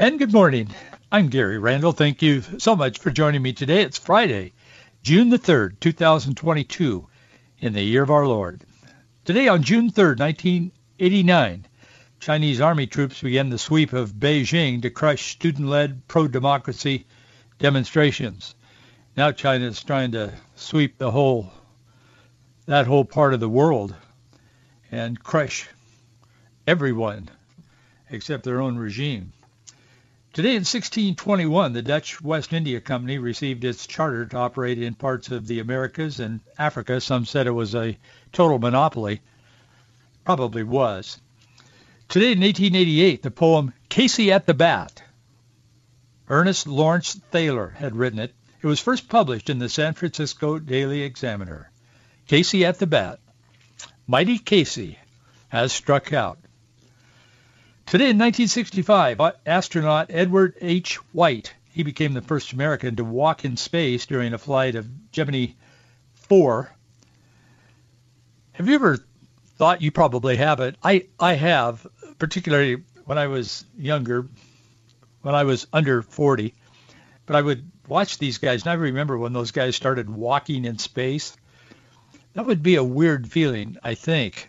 And good morning. I'm Gary Randall. Thank you so much for joining me today. It's Friday, June the 3rd, 2022, in the year of our Lord. Today on June 3rd, 1989, Chinese army troops began the sweep of Beijing to crush student-led pro-democracy demonstrations. Now China is trying to sweep the whole, that whole part of the world and crush everyone except their own regime. Today in 1621, the Dutch West India Company received its charter to operate in parts of the Americas and Africa. Some said it was a total monopoly. Probably was. Today in 1888, the poem Casey at the Bat. Ernest Lawrence Thayer had written it. It was first published in the San Francisco Daily Examiner. Casey at the Bat. Mighty Casey has struck out. Today in 1965, astronaut Edward H. White, he became the first American to walk in space during a flight of Gemini 4. Have you ever thought, you probably haven't, I, I have, particularly when I was younger, when I was under 40, but I would watch these guys, and I remember when those guys started walking in space. That would be a weird feeling, I think.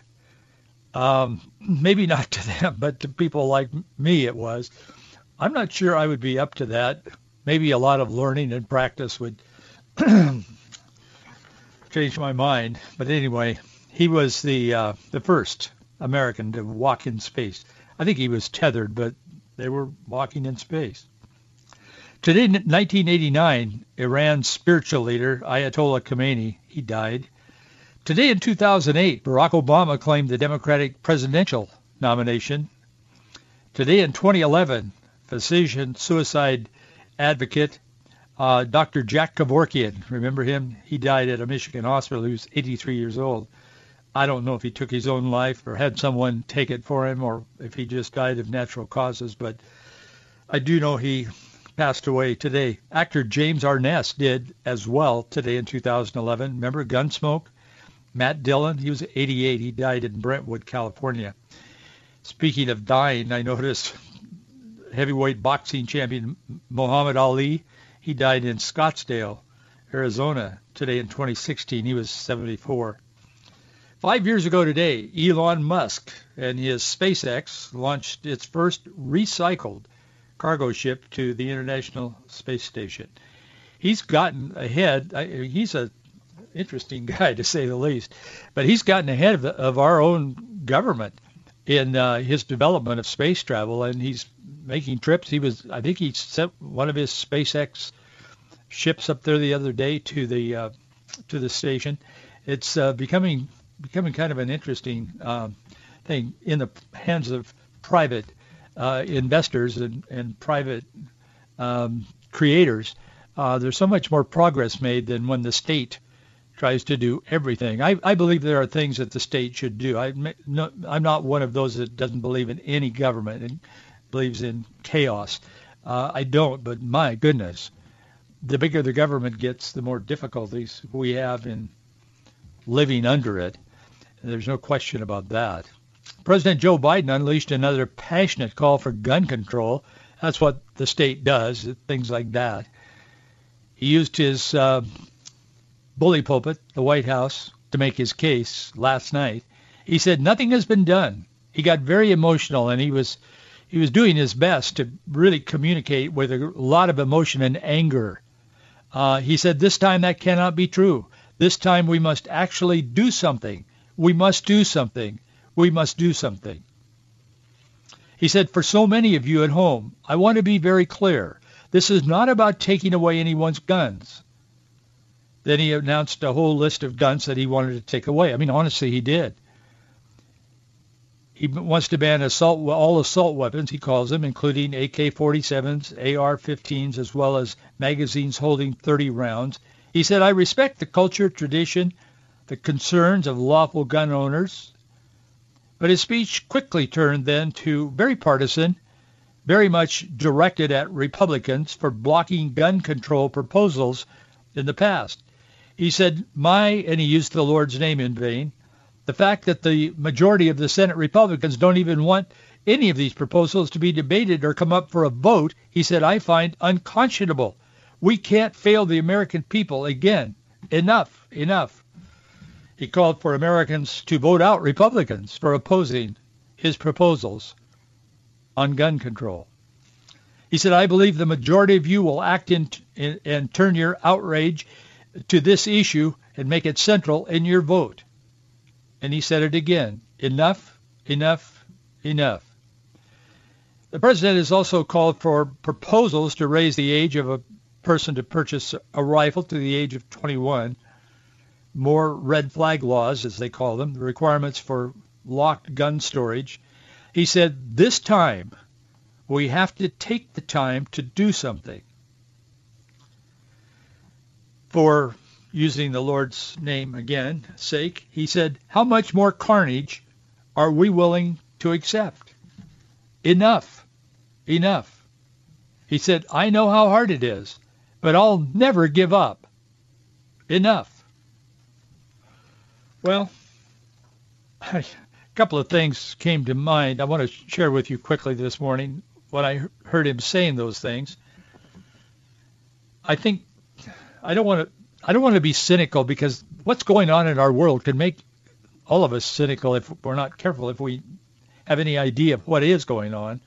Um, maybe not to them, but to people like me it was. I'm not sure I would be up to that. Maybe a lot of learning and practice would change my mind. But anyway, he was the uh, the first American to walk in space. I think he was tethered, but they were walking in space. Today, 1989, Iran's spiritual leader, Ayatollah Khomeini he died. Today in 2008, Barack Obama claimed the Democratic presidential nomination. Today in 2011, physician suicide advocate uh, Dr. Jack Kevorkian, remember him? He died at a Michigan hospital. He was 83 years old. I don't know if he took his own life or had someone take it for him or if he just died of natural causes, but I do know he passed away today. Actor James Arness did as well today in 2011. Remember Gunsmoke? Matt Dillon, he was 88. He died in Brentwood, California. Speaking of dying, I noticed heavyweight boxing champion Muhammad Ali, he died in Scottsdale, Arizona today in 2016. He was 74. Five years ago today, Elon Musk and his SpaceX launched its first recycled cargo ship to the International Space Station. He's gotten ahead. He's a interesting guy to say the least. But he's gotten ahead of, of our own government in uh, his development of space travel, and he's making trips. He was, I think, he sent one of his SpaceX ships up there the other day to the uh, to the station. It's uh, becoming becoming kind of an interesting um, thing in the hands of private uh, investors and, and private um, creators. Uh, there's so much more progress made than when the state tries to do everything. I, I believe there are things that the state should do. I, no, I'm not one of those that doesn't believe in any government and believes in chaos. Uh, I don't, but my goodness, the bigger the government gets, the more difficulties we have in living under it. There's no question about that. President Joe Biden unleashed another passionate call for gun control. That's what the state does, things like that. He used his uh, bully pulpit, the White House, to make his case last night. He said nothing has been done. He got very emotional and he was he was doing his best to really communicate with a lot of emotion and anger. Uh, he said this time that cannot be true. This time we must actually do something. We must do something. We must do something. He said, for so many of you at home, I want to be very clear. This is not about taking away anyone's guns. Then he announced a whole list of guns that he wanted to take away. I mean, honestly, he did. He wants to ban assault, all assault weapons, he calls them, including AK-47s, AR-15s, as well as magazines holding 30 rounds. He said, I respect the culture, tradition, the concerns of lawful gun owners. But his speech quickly turned then to very partisan, very much directed at Republicans for blocking gun control proposals in the past. He said, my, and he used the Lord's name in vain, the fact that the majority of the Senate Republicans don't even want any of these proposals to be debated or come up for a vote, he said, I find unconscionable. We can't fail the American people again. Enough, enough. He called for Americans to vote out Republicans for opposing his proposals on gun control. He said, I believe the majority of you will act in, in, and turn your outrage to this issue and make it central in your vote. And he said it again, enough, enough, enough. The president has also called for proposals to raise the age of a person to purchase a rifle to the age of 21, more red flag laws, as they call them, the requirements for locked gun storage. He said, this time we have to take the time to do something. For using the Lord's name again, sake, he said, how much more carnage are we willing to accept? Enough. Enough. He said, I know how hard it is, but I'll never give up. Enough. Well, a couple of things came to mind. I want to share with you quickly this morning when I heard him saying those things. I think I don't want to I don't want to be cynical because what's going on in our world can make all of us cynical if we're not careful, if we have any idea of what is going on.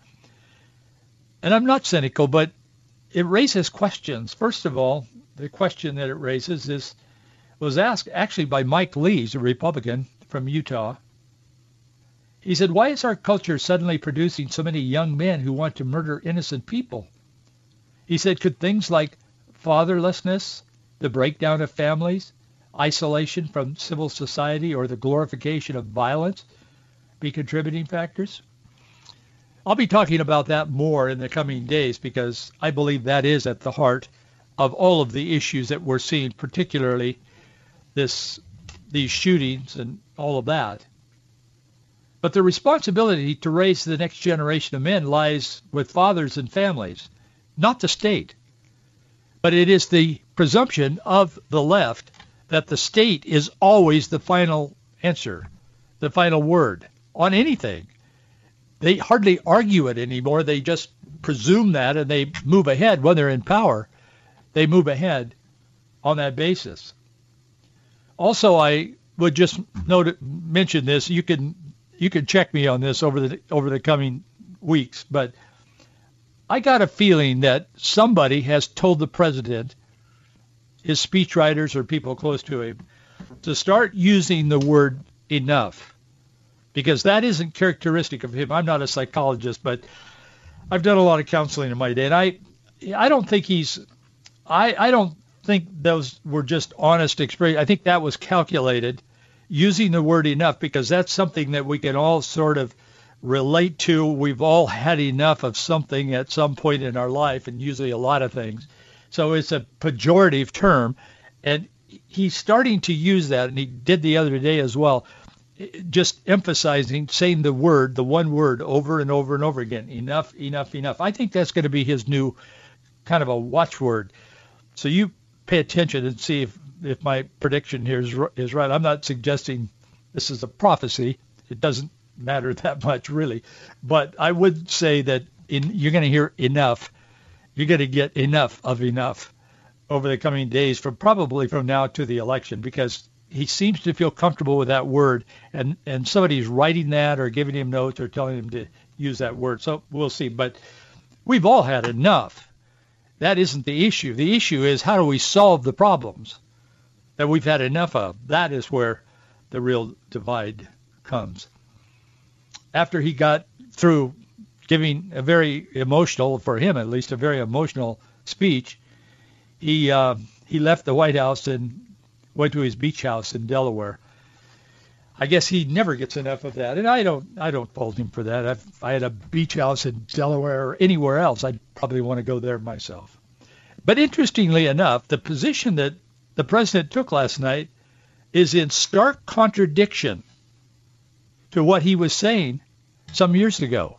And I'm not cynical, but it raises questions. First of all, the question that it raises is was asked actually by Mike Lees, a Republican from Utah. He said, why is our culture suddenly producing so many young men who want to murder innocent people? He said, could things like fatherlessness, the breakdown of families, isolation from civil society, or the glorification of violence be contributing factors? I'll be talking about that more in the coming days because I believe that is at the heart of all of the issues that we're seeing, particularly this these shootings and all of that. But the responsibility to raise the next generation of men lies with fathers and families, not the state. But it is the presumption of the left that the state is always the final answer, the final word on anything. They hardly argue it anymore. They just presume that and they move ahead when they're in power. They move ahead on that basis. Also, I would just note mention this. You can you can check me on this over the over the coming weeks, but I got a feeling that somebody has told the president, his speechwriters or people close to him, to start using the word enough, because that isn't characteristic of him. I'm not a psychologist, but I've done a lot of counseling in my day, and I I don't think he's I I don't think those were just honest experience. I think that was calculated using the word enough because that's something that we can all sort of relate to. We've all had enough of something at some point in our life, and usually a lot of things. So it's a pejorative term, and he's starting to use that, and he did the other day as well, just emphasizing, saying the word, the one word over and over and over again, enough, enough, enough. I think that's going to be his new kind of a watchword. So you pay attention and see if, if my prediction here is, is right. I'm not suggesting this is a prophecy. It doesn't matter that much really. But I would say that in, you're going to hear enough. You're going to get enough of enough over the coming days from probably from now to the election because he seems to feel comfortable with that word and, and somebody's writing that or giving him notes or telling him to use that word. So we'll see. But we've all had enough. That isn't the issue. The issue is how do we solve the problems that we've had enough of? That is where the real divide comes after he got through giving a very emotional, for him at least, a very emotional speech, he uh, he left the White House and went to his beach house in Delaware. I guess he never gets enough of that, and I don't I don't fault him for that. If I had a beach house in Delaware or anywhere else, I'd probably want to go there myself. But interestingly enough, the position that the president took last night is in stark contradiction to what he was saying some years ago.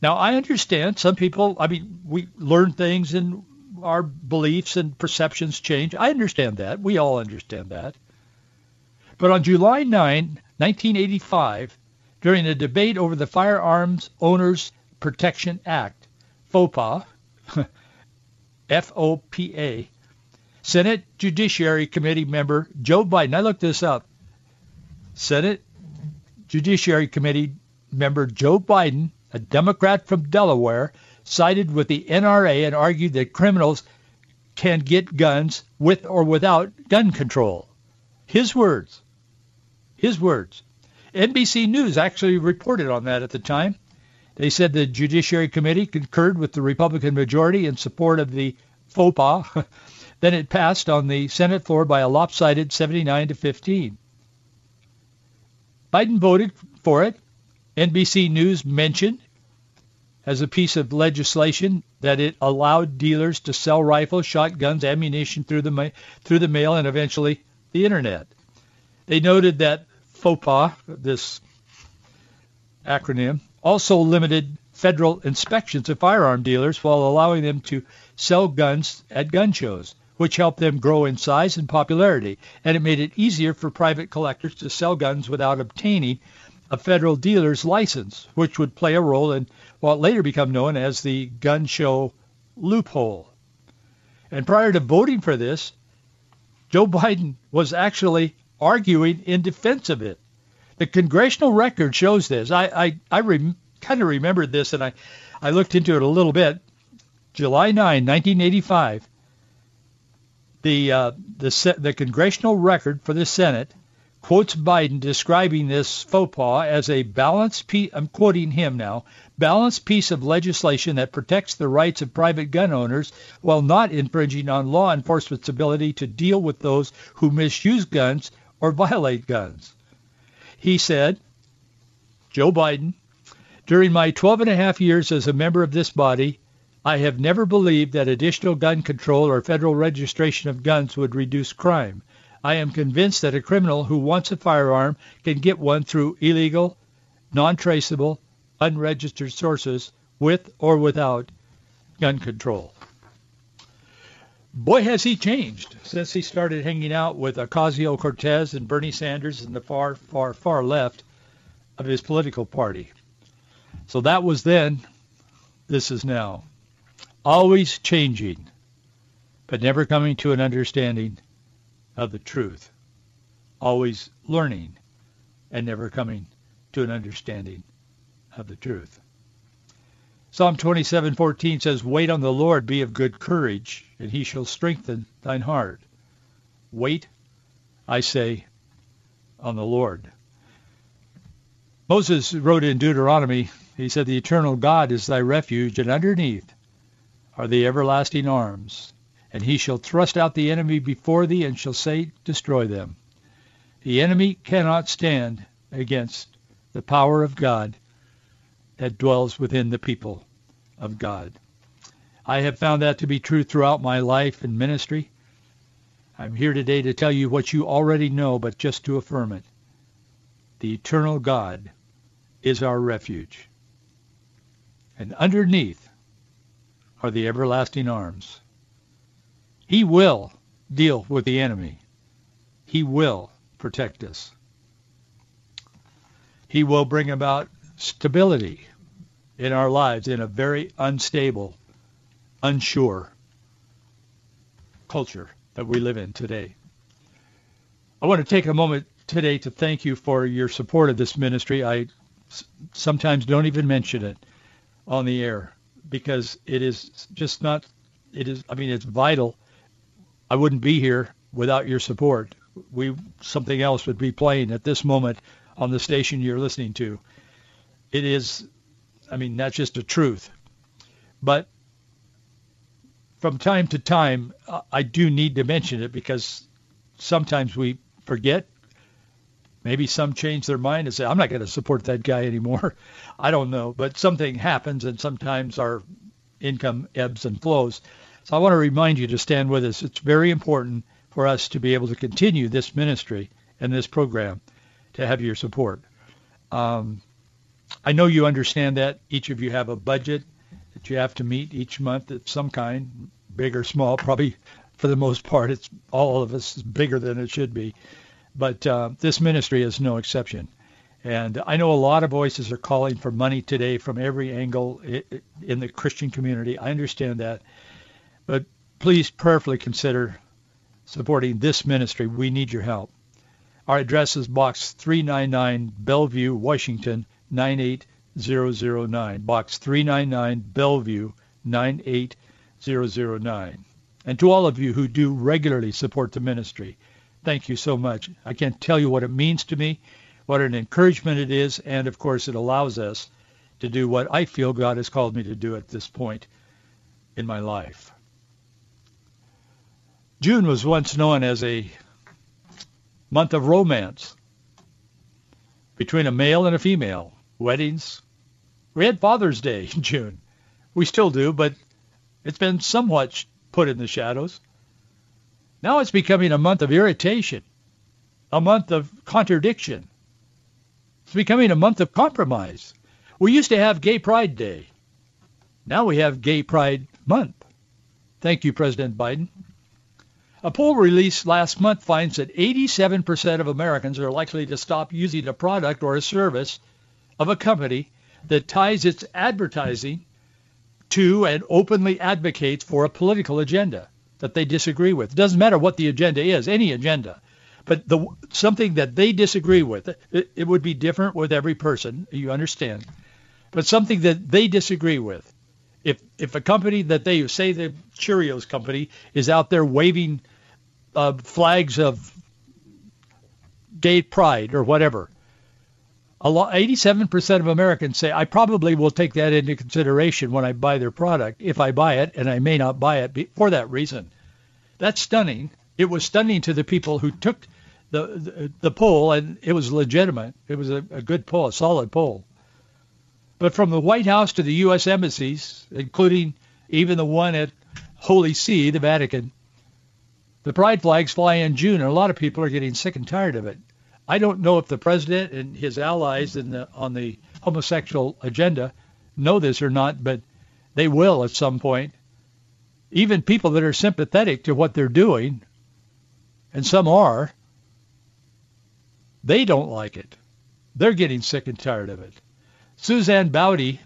Now, I understand some people, I mean, we learn things and our beliefs and perceptions change. I understand that. We all understand that. But on July 9, 1985, during a debate over the Firearms Owners Protection Act, FOPA, F-O-P-A, Senate Judiciary Committee member Joe Biden, I looked this up, Senate Judiciary Committee member Joe Biden, a Democrat from Delaware, sided with the NRA and argued that criminals can get guns with or without gun control. His words. His words. NBC News actually reported on that at the time. They said the Judiciary Committee concurred with the Republican majority in support of the FOPA. then it passed on the Senate floor by a lopsided 79 to 15. Biden voted for it. NBC News mentioned as a piece of legislation that it allowed dealers to sell rifles, shotguns, ammunition through the ma- through the mail and eventually the internet. They noted that FOPA, this acronym, also limited federal inspections of firearm dealers while allowing them to sell guns at gun shows, which helped them grow in size and popularity, and it made it easier for private collectors to sell guns without obtaining a federal dealer's license, which would play a role in what later became known as the gun show loophole. And prior to voting for this, Joe Biden was actually arguing in defense of it. The congressional record shows this. I I, I kind of remembered this, and I, I looked into it a little bit. July 9, 1985, the uh, the the congressional record for the Senate quotes Biden describing this FOPA as a balanced piece, I'm quoting him now, balanced piece of legislation that protects the rights of private gun owners while not infringing on law enforcement's ability to deal with those who misuse guns or violate guns. He said, Joe Biden, during my 12 and a half years as a member of this body, I have never believed that additional gun control or federal registration of guns would reduce crime. I am convinced that a criminal who wants a firearm can get one through illegal, non-traceable, unregistered sources with or without gun control. Boy, has he changed since he started hanging out with Ocasio-Cortez and Bernie Sanders and the far, far, far left of his political party. So that was then. This is now. Always changing, but never coming to an understanding of the truth, always learning and never coming to an understanding of the truth. Psalm 27:14 says, "Wait on the Lord, be of good courage, and he shall strengthen thine heart." Wait, I say, on the Lord. Moses wrote in Deuteronomy, he said, "The eternal God is thy refuge, and underneath are the everlasting arms and he shall thrust out the enemy before thee and shall say, Destroy them. The enemy cannot stand against the power of God that dwells within the people of God. I have found that to be true throughout my life and ministry. I'm here today to tell you what you already know, but just to affirm it. The eternal God is our refuge. And underneath are the everlasting arms he will deal with the enemy. He will protect us. He will bring about stability in our lives in a very unstable, unsure culture that we live in today. I want to take a moment today to thank you for your support of this ministry. I sometimes don't even mention it on the air because it is just not, it is, I mean, it's vital I wouldn't be here without your support. We something else would be playing at this moment on the station you're listening to. It is, I mean, that's just a truth. But from time to time, I do need to mention it because sometimes we forget. Maybe some change their mind and say, I'm not going to support that guy anymore. I don't know. But something happens and sometimes our income ebbs and flows. So I want to remind you to stand with us. It's very important for us to be able to continue this ministry and this program to have your support. Um, I know you understand that. Each of you have a budget that you have to meet each month of some kind, big or small. Probably for the most part, it's all of us is bigger than it should be. But uh, this ministry is no exception. And I know a lot of voices are calling for money today from every angle in the Christian community. I understand that. But please prayerfully consider supporting this ministry. We need your help. Our address is Box 399, Bellevue, Washington, 98009. Box 399, Bellevue, 98009. And to all of you who do regularly support the ministry, thank you so much. I can't tell you what it means to me what an encouragement it is, and of course it allows us to do what I feel God has called me to do at this point in my life. June was once known as a month of romance between a male and a female, weddings. We had Father's Day in June. We still do, but it's been somewhat put in the shadows. Now it's becoming a month of irritation, a month of contradiction, it's becoming a month of compromise. We used to have Gay Pride Day. Now we have Gay Pride Month. Thank you, President Biden. A poll released last month finds that 87% of Americans are likely to stop using a product or a service of a company that ties its advertising to and openly advocates for a political agenda that they disagree with. It doesn't matter what the agenda is, any agenda but the something that they disagree with, it, it would be different with every person. You understand, but something that they disagree with. If if a company that they say the Cheerios company is out there waving uh, flags of gay pride or whatever, a lot, 87% of Americans say I probably will take that into consideration when I buy their product if I buy it, and I may not buy it for that reason. That's stunning. It was stunning to the people who took the, the, the poll, and it was legitimate. It was a, a good poll, a solid poll. But from the White House to the U.S. embassies, including even the one at Holy See, the Vatican, the pride flags fly in June, and a lot of people are getting sick and tired of it. I don't know if the president and his allies the, on the homosexual agenda know this or not, but they will at some point. Even people that are sympathetic to what they're doing, and some are, they don't like it. They're getting sick and tired of it. Suzanne Bowdey,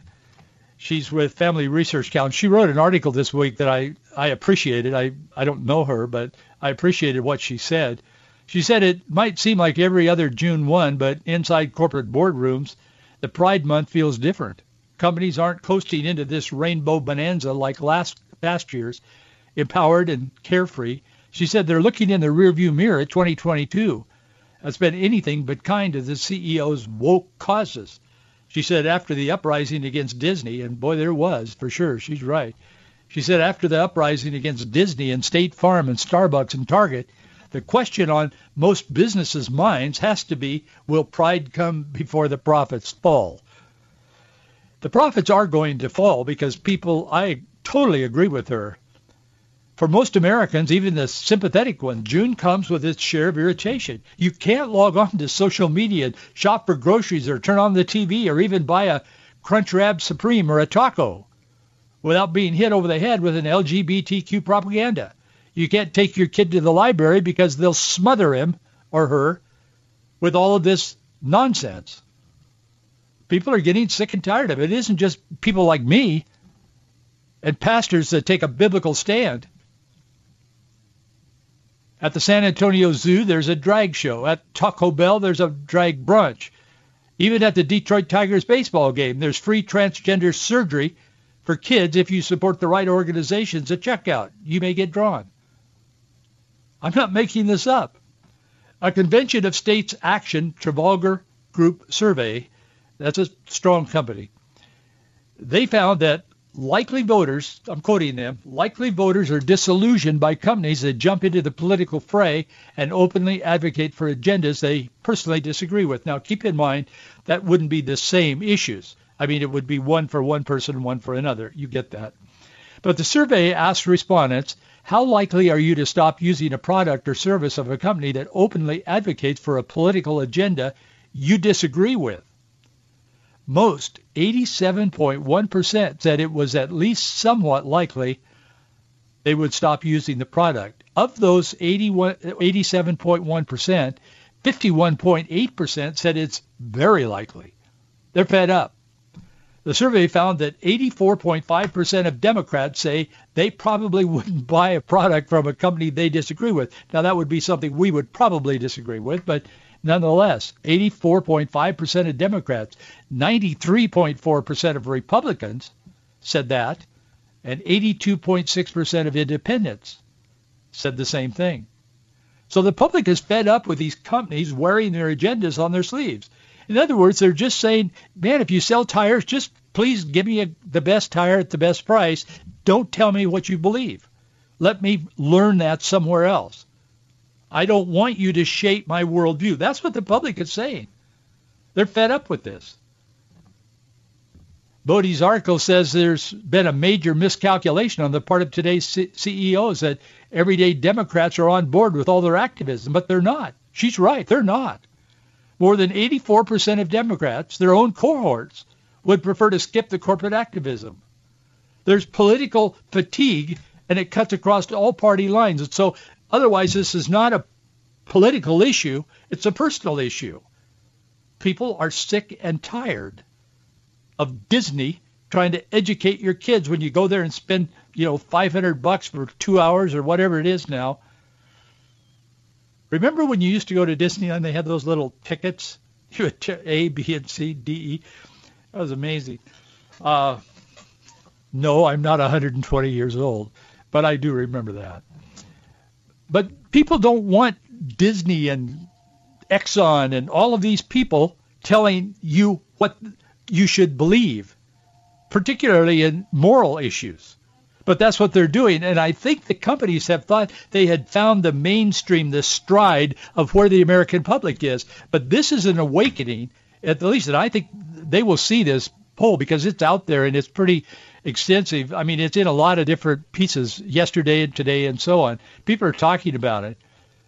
she's with Family Research Council. She wrote an article this week that I, I appreciated. I, I don't know her, but I appreciated what she said. She said it might seem like every other June 1, but inside corporate boardrooms, the Pride Month feels different. Companies aren't coasting into this rainbow bonanza like last past years, empowered and carefree. She said they're looking in the rearview mirror at 2022 has been anything but kind to the CEO's woke causes. She said after the uprising against Disney, and boy, there was, for sure, she's right. She said after the uprising against Disney and State Farm and Starbucks and Target, the question on most businesses' minds has to be, will pride come before the profits fall? The profits are going to fall because people, I totally agree with her, for most Americans, even the sympathetic ones, June comes with its share of irritation. You can't log on to social media, shop for groceries, or turn on the TV, or even buy a Crunchwrap Supreme or a taco without being hit over the head with an LGBTQ propaganda. You can't take your kid to the library because they'll smother him or her with all of this nonsense. People are getting sick and tired of it. It isn't just people like me and pastors that take a biblical stand. At the San Antonio Zoo, there's a drag show. At Taco Bell, there's a drag brunch. Even at the Detroit Tigers baseball game, there's free transgender surgery for kids if you support the right organizations at checkout. You may get drawn. I'm not making this up. A Convention of States Action Trafalgar Group survey, that's a strong company, they found that likely voters, I'm quoting them, likely voters are disillusioned by companies that jump into the political fray and openly advocate for agendas they personally disagree with. Now, keep in mind that wouldn't be the same issues. I mean, it would be one for one person, and one for another. You get that. But the survey asked respondents, how likely are you to stop using a product or service of a company that openly advocates for a political agenda you disagree with? Most, 87.1%, said it was at least somewhat likely they would stop using the product. Of those 87.1%, 51.8% said it's very likely. They're fed up. The survey found that 84.5% of Democrats say they probably wouldn't buy a product from a company they disagree with. Now, that would be something we would probably disagree with, but nonetheless, 84.5% of Democrats, 93.4% of Republicans said that, and 82.6% of independents said the same thing. So the public is fed up with these companies wearing their agendas on their sleeves. In other words, they're just saying, man, if you sell tires, just please give me a, the best tire at the best price. Don't tell me what you believe. Let me learn that somewhere else. I don't want you to shape my worldview. That's what the public is saying. They're fed up with this. Article says there's been a major miscalculation on the part of today's C- CEOs that everyday Democrats are on board with all their activism, but they're not. She's right. They're not. More than 84% of Democrats, their own cohorts, would prefer to skip the corporate activism. There's political fatigue, and it cuts across all party lines. And so otherwise, this is not a political issue. It's a personal issue. People are sick and tired of Disney trying to educate your kids when you go there and spend, you know, 500 bucks for two hours or whatever it is now Remember when you used to go to Disneyland? And they had those little tickets. You had A, B, and C, D, E. That was amazing. Uh, no, I'm not 120 years old, but I do remember that. But people don't want Disney and Exxon and all of these people telling you what you should believe, particularly in moral issues. But that's what they're doing. And I think the companies have thought they had found the mainstream, the stride of where the American public is. But this is an awakening, at least, and I think they will see this poll because it's out there and it's pretty extensive. I mean, it's in a lot of different pieces yesterday and today and so on. People are talking about it.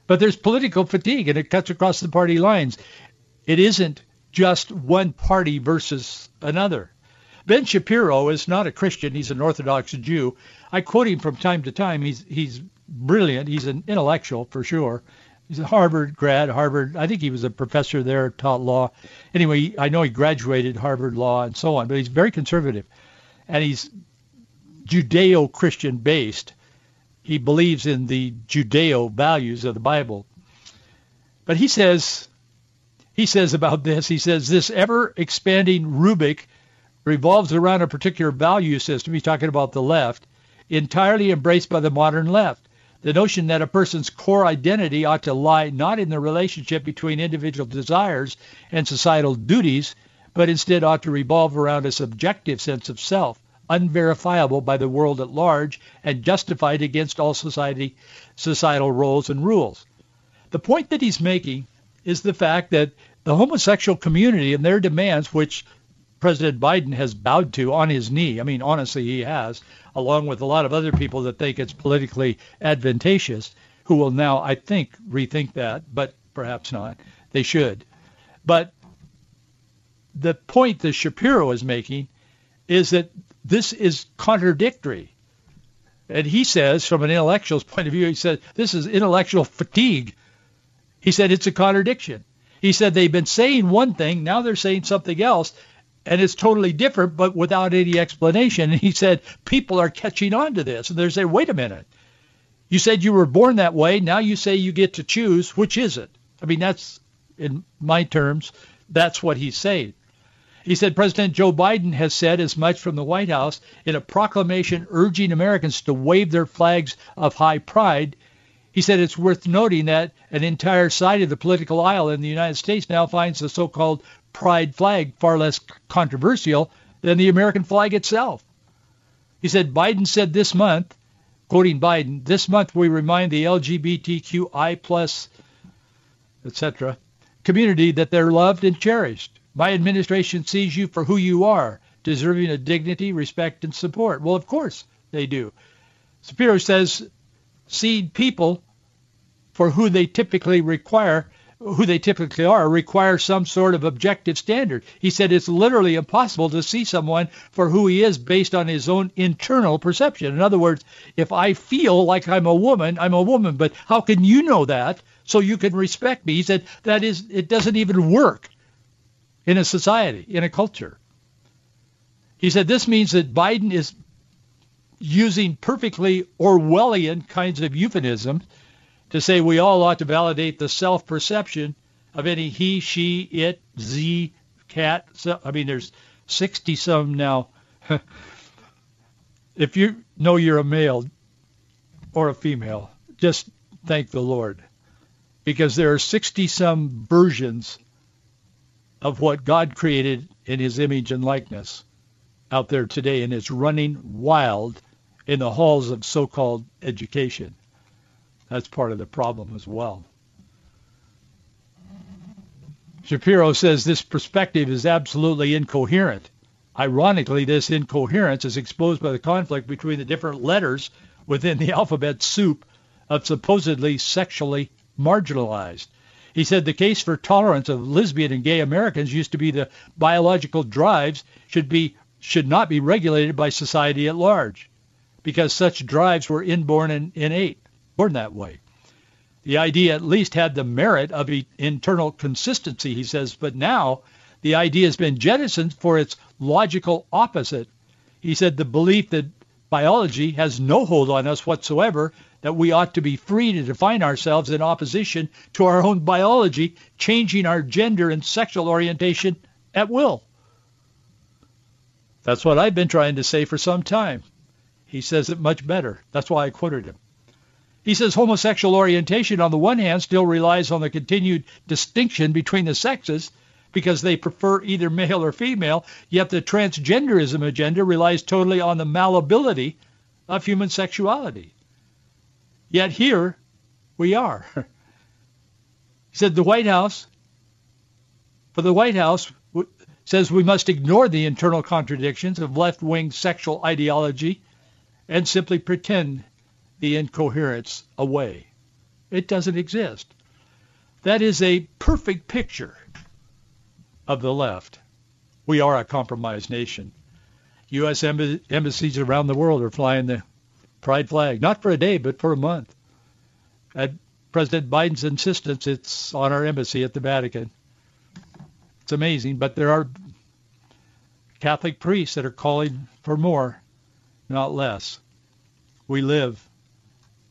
But there's political fatigue and it cuts across the party lines. It isn't just one party versus another. Ben Shapiro is not a Christian. He's an Orthodox Jew. I quote him from time to time. He's he's brilliant. He's an intellectual for sure. He's a Harvard grad. Harvard. I think he was a professor there, taught law. Anyway, I know he graduated Harvard Law and so on. But he's very conservative, and he's Judeo-Christian based. He believes in the Judeo values of the Bible. But he says he says about this. He says this ever expanding rubric revolves around a particular value system, he's talking about the left, entirely embraced by the modern left. The notion that a person's core identity ought to lie not in the relationship between individual desires and societal duties, but instead ought to revolve around a subjective sense of self, unverifiable by the world at large and justified against all society, societal roles and rules. The point that he's making is the fact that the homosexual community and their demands, which President Biden has bowed to on his knee. I mean, honestly, he has, along with a lot of other people that think it's politically advantageous, who will now, I think, rethink that, but perhaps not. They should. But the point that Shapiro is making is that this is contradictory. And he says, from an intellectual's point of view, he said, this is intellectual fatigue. He said it's a contradiction. He said they've been saying one thing, now they're saying something else, and it's totally different, but without any explanation. And he said, people are catching on to this. And they're saying, wait a minute. You said you were born that way. Now you say you get to choose. Which is it? I mean, that's, in my terms, that's what he's saying. He said President Joe Biden has said as much from the White House in a proclamation urging Americans to wave their flags of high pride. He said it's worth noting that an entire side of the political aisle in the United States now finds the so-called pride flag far less controversial than the American flag itself. He said, Biden said this month, quoting Biden, this month we remind the LGBTQI plus, etc., community that they're loved and cherished. My administration sees you for who you are, deserving of dignity, respect, and support. Well, of course they do. Shapiro says, see people for who they typically require who they typically are, require some sort of objective standard. He said it's literally impossible to see someone for who he is based on his own internal perception. In other words, if I feel like I'm a woman, I'm a woman, but how can you know that so you can respect me? He said that is, it doesn't even work in a society, in a culture. He said this means that Biden is using perfectly Orwellian kinds of euphemisms to say we all ought to validate the self-perception of any he, she, it, z, cat. So, I mean, there's 60 some now. if you know you're a male or a female, just thank the Lord. Because there are 60 some versions of what God created in his image and likeness out there today, and it's running wild in the halls of so-called education. That's part of the problem as well. Shapiro says this perspective is absolutely incoherent. Ironically, this incoherence is exposed by the conflict between the different letters within the alphabet soup of supposedly sexually marginalized. He said the case for tolerance of lesbian and gay Americans used to be the biological drives should be should not be regulated by society at large because such drives were inborn and innate born that way. The idea at least had the merit of internal consistency, he says, but now the idea has been jettisoned for its logical opposite. He said the belief that biology has no hold on us whatsoever, that we ought to be free to define ourselves in opposition to our own biology, changing our gender and sexual orientation at will. That's what I've been trying to say for some time. He says it much better. That's why I quoted him. He says homosexual orientation, on the one hand, still relies on the continued distinction between the sexes because they prefer either male or female, yet the transgenderism agenda relies totally on the malleability of human sexuality. Yet here we are. He said the White House, for the White House, says we must ignore the internal contradictions of left-wing sexual ideology and simply pretend the incoherence away. It doesn't exist. That is a perfect picture of the left. We are a compromised nation. U.S. embassies around the world are flying the pride flag, not for a day, but for a month. At President Biden's insistence, it's on our embassy at the Vatican. It's amazing, but there are Catholic priests that are calling for more, not less. We live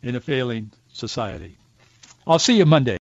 in a failing society. I'll see you Monday.